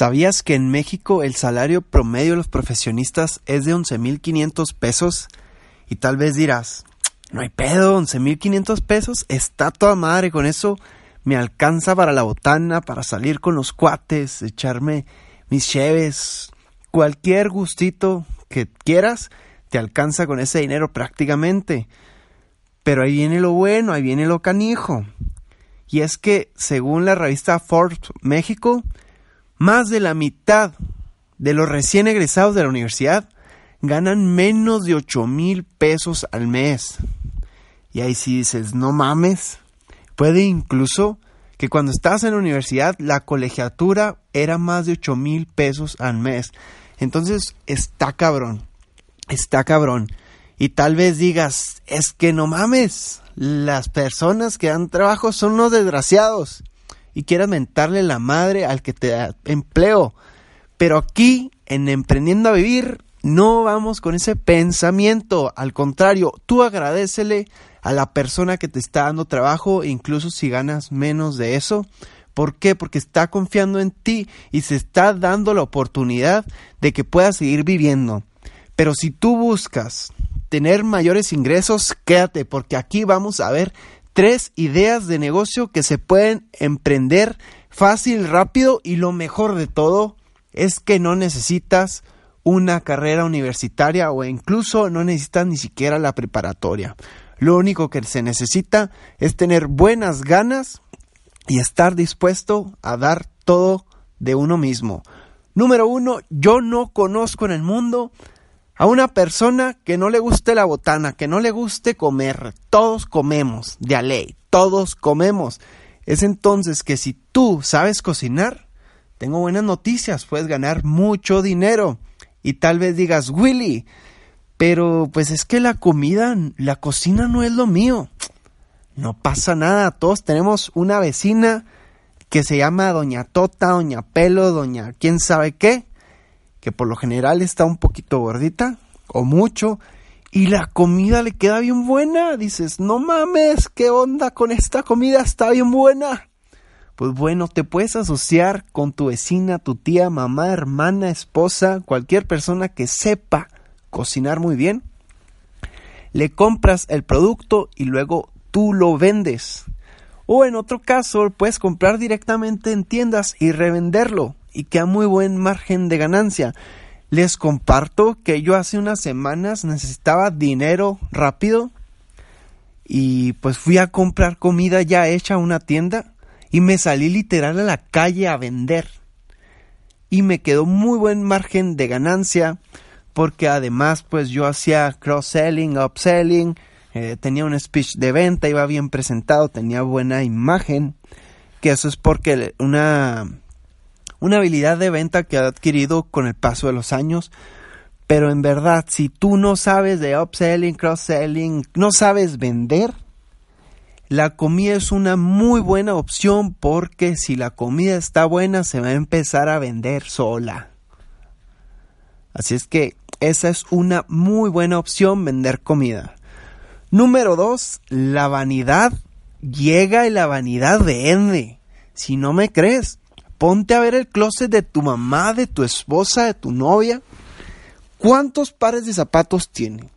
¿Sabías que en México el salario promedio de los profesionistas es de 11.500 pesos? Y tal vez dirás, no hay pedo, 11.500 pesos, está toda madre, con eso me alcanza para la botana, para salir con los cuates, echarme mis cheves, cualquier gustito que quieras, te alcanza con ese dinero prácticamente. Pero ahí viene lo bueno, ahí viene lo canijo. Y es que, según la revista Forbes México, más de la mitad de los recién egresados de la universidad ganan menos de 8 mil pesos al mes. Y ahí sí dices, no mames. Puede incluso que cuando estabas en la universidad la colegiatura era más de 8 mil pesos al mes. Entonces está cabrón. Está cabrón. Y tal vez digas, es que no mames. Las personas que dan trabajo son unos desgraciados y quieras mentarle la madre al que te da empleo. Pero aquí, en Emprendiendo a Vivir, no vamos con ese pensamiento. Al contrario, tú agradecele a la persona que te está dando trabajo, incluso si ganas menos de eso. ¿Por qué? Porque está confiando en ti y se está dando la oportunidad de que puedas seguir viviendo. Pero si tú buscas tener mayores ingresos, quédate, porque aquí vamos a ver tres ideas de negocio que se pueden emprender fácil, rápido y lo mejor de todo es que no necesitas una carrera universitaria o incluso no necesitas ni siquiera la preparatoria. Lo único que se necesita es tener buenas ganas y estar dispuesto a dar todo de uno mismo. Número uno, yo no conozco en el mundo a una persona que no le guste la botana, que no le guste comer. Todos comemos, de a ley, todos comemos. Es entonces que si tú sabes cocinar, tengo buenas noticias, puedes ganar mucho dinero. Y tal vez digas, Willy, pero pues es que la comida, la cocina no es lo mío. No pasa nada, todos tenemos una vecina que se llama Doña Tota, Doña Pelo, Doña quién sabe qué, que por lo general está un poquito gordita o mucho y la comida le queda bien buena. Dices, no mames, ¿qué onda con esta comida? Está bien buena. Pues bueno, te puedes asociar con tu vecina, tu tía, mamá, hermana, esposa, cualquier persona que sepa cocinar muy bien. Le compras el producto y luego tú lo vendes. O en otro caso, puedes comprar directamente en tiendas y revenderlo y que a muy buen margen de ganancia. Les comparto que yo hace unas semanas necesitaba dinero rápido y pues fui a comprar comida ya hecha a una tienda y me salí literal a la calle a vender. Y me quedó muy buen margen de ganancia porque además pues yo hacía cross-selling, upselling, eh, tenía un speech de venta, iba bien presentado, tenía buena imagen, que eso es porque una una habilidad de venta que ha adquirido con el paso de los años. Pero en verdad, si tú no sabes de upselling, cross-selling, no sabes vender, la comida es una muy buena opción porque si la comida está buena se va a empezar a vender sola. Así es que esa es una muy buena opción vender comida. Número dos, la vanidad llega y la vanidad vende. Si no me crees, Ponte a ver el closet de tu mamá, de tu esposa, de tu novia. ¿Cuántos pares de zapatos tiene?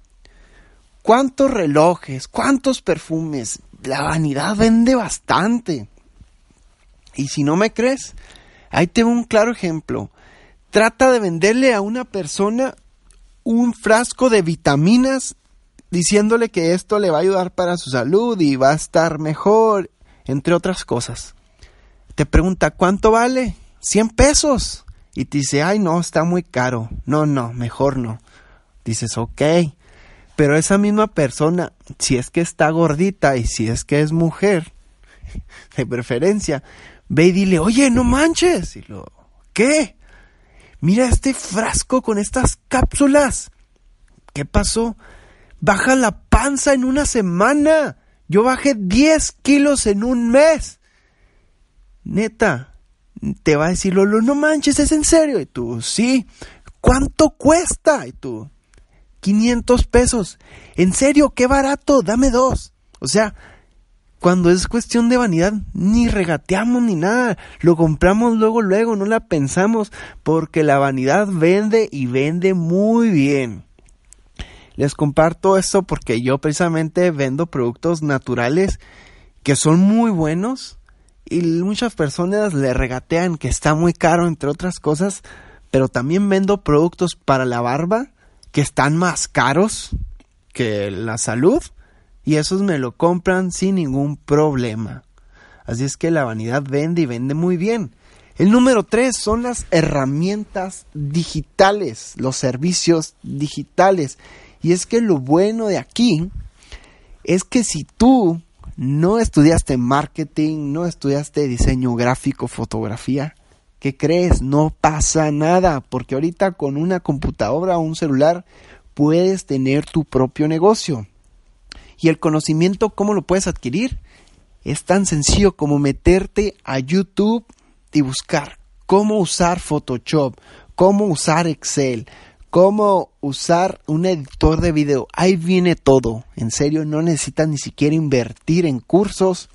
¿Cuántos relojes? ¿Cuántos perfumes? La vanidad vende bastante. Y si no me crees, ahí tengo un claro ejemplo. Trata de venderle a una persona un frasco de vitaminas diciéndole que esto le va a ayudar para su salud y va a estar mejor, entre otras cosas te pregunta, ¿cuánto vale? 100 pesos. Y te dice, ay, no, está muy caro. No, no, mejor no. Dices, ok. Pero esa misma persona, si es que está gordita y si es que es mujer, de preferencia, ve y dile, oye, no manches. Y lo, ¿qué? Mira este frasco con estas cápsulas. ¿Qué pasó? Baja la panza en una semana. Yo bajé 10 kilos en un mes neta, te va a decir Lolo, no manches, es en serio. Y tú, sí, ¿cuánto cuesta? Y tú, 500 pesos. En serio, qué barato, dame dos. O sea, cuando es cuestión de vanidad, ni regateamos ni nada. Lo compramos luego, luego, no la pensamos, porque la vanidad vende y vende muy bien. Les comparto esto porque yo precisamente vendo productos naturales que son muy buenos y muchas personas le regatean que está muy caro, entre otras cosas, pero también vendo productos para la barba que están más caros que la salud y esos me lo compran sin ningún problema. Así es que la vanidad vende y vende muy bien. El número tres son las herramientas digitales, los servicios digitales. Y es que lo bueno de aquí es que si tú no estudiaste marketing, no estudiaste diseño gráfico, fotografía, ¿qué crees? No pasa nada, porque ahorita con una computadora o un celular puedes tener tu propio negocio. Y el conocimiento, ¿cómo lo puedes adquirir? Es tan sencillo como meterte a YouTube y buscar cómo usar Photoshop, cómo usar Excel, cómo usar un editor de video. Ahí viene todo. En serio, no necesitas ni siquiera invertir en cursos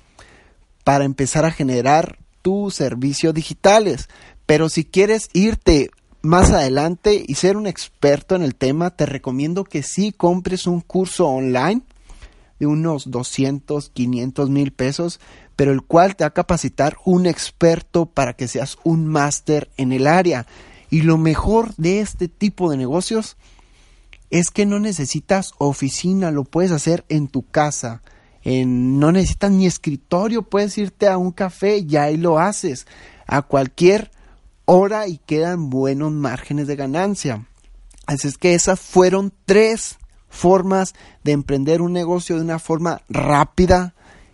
para empezar a generar tus servicios digitales. Pero si quieres irte más adelante y ser un experto en el tema, te recomiendo que sí compres un curso online de unos 200, 500 mil pesos, pero el cual te va a capacitar un experto para que seas un máster en el área. Y lo mejor de este tipo de negocios es que no necesitas oficina, lo puedes hacer en tu casa. En, no necesitas ni escritorio, puedes irte a un café y ahí lo haces a cualquier hora y quedan buenos márgenes de ganancia. Así es que esas fueron tres formas de emprender un negocio de una forma rápida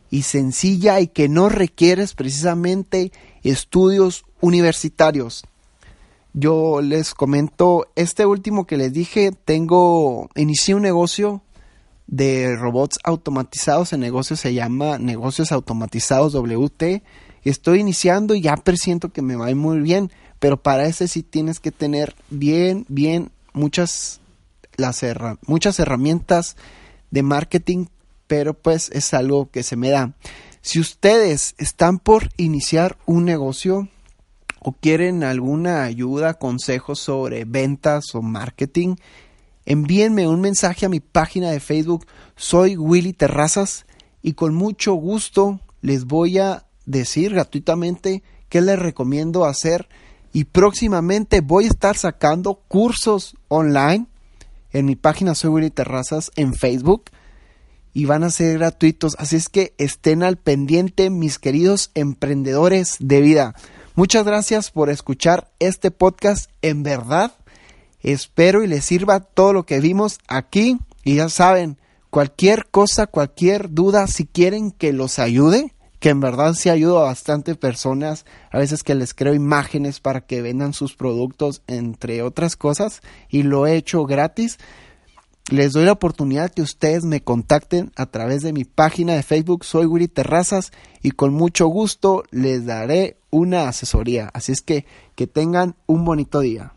y sencilla y que no requieres precisamente estudios universitarios. Yo les comento, este último que les dije, tengo, inicié un negocio de robots automatizados, el negocio se llama Negocios Automatizados WT, estoy iniciando y ya presiento que me va muy bien, pero para ese sí tienes que tener bien, bien muchas las muchas herramientas de marketing, pero pues es algo que se me da. Si ustedes están por iniciar un negocio o quieren alguna ayuda, consejos sobre ventas o marketing, envíenme un mensaje a mi página de Facebook. Soy Willy Terrazas y con mucho gusto les voy a decir gratuitamente qué les recomiendo hacer y próximamente voy a estar sacando cursos online en mi página Soy Willy Terrazas en Facebook y van a ser gratuitos. Así es que estén al pendiente, mis queridos emprendedores de vida. Muchas gracias por escuchar este podcast. En verdad, espero y les sirva todo lo que vimos aquí. Y ya saben, cualquier cosa, cualquier duda, si quieren que los ayude, que en verdad sí ayuda a bastante personas, a veces que les creo imágenes para que vendan sus productos, entre otras cosas, y lo he hecho gratis. Les doy la oportunidad que ustedes me contacten a través de mi página de Facebook, soy Willy Terrazas, y con mucho gusto les daré una asesoría. Así es que que tengan un bonito día.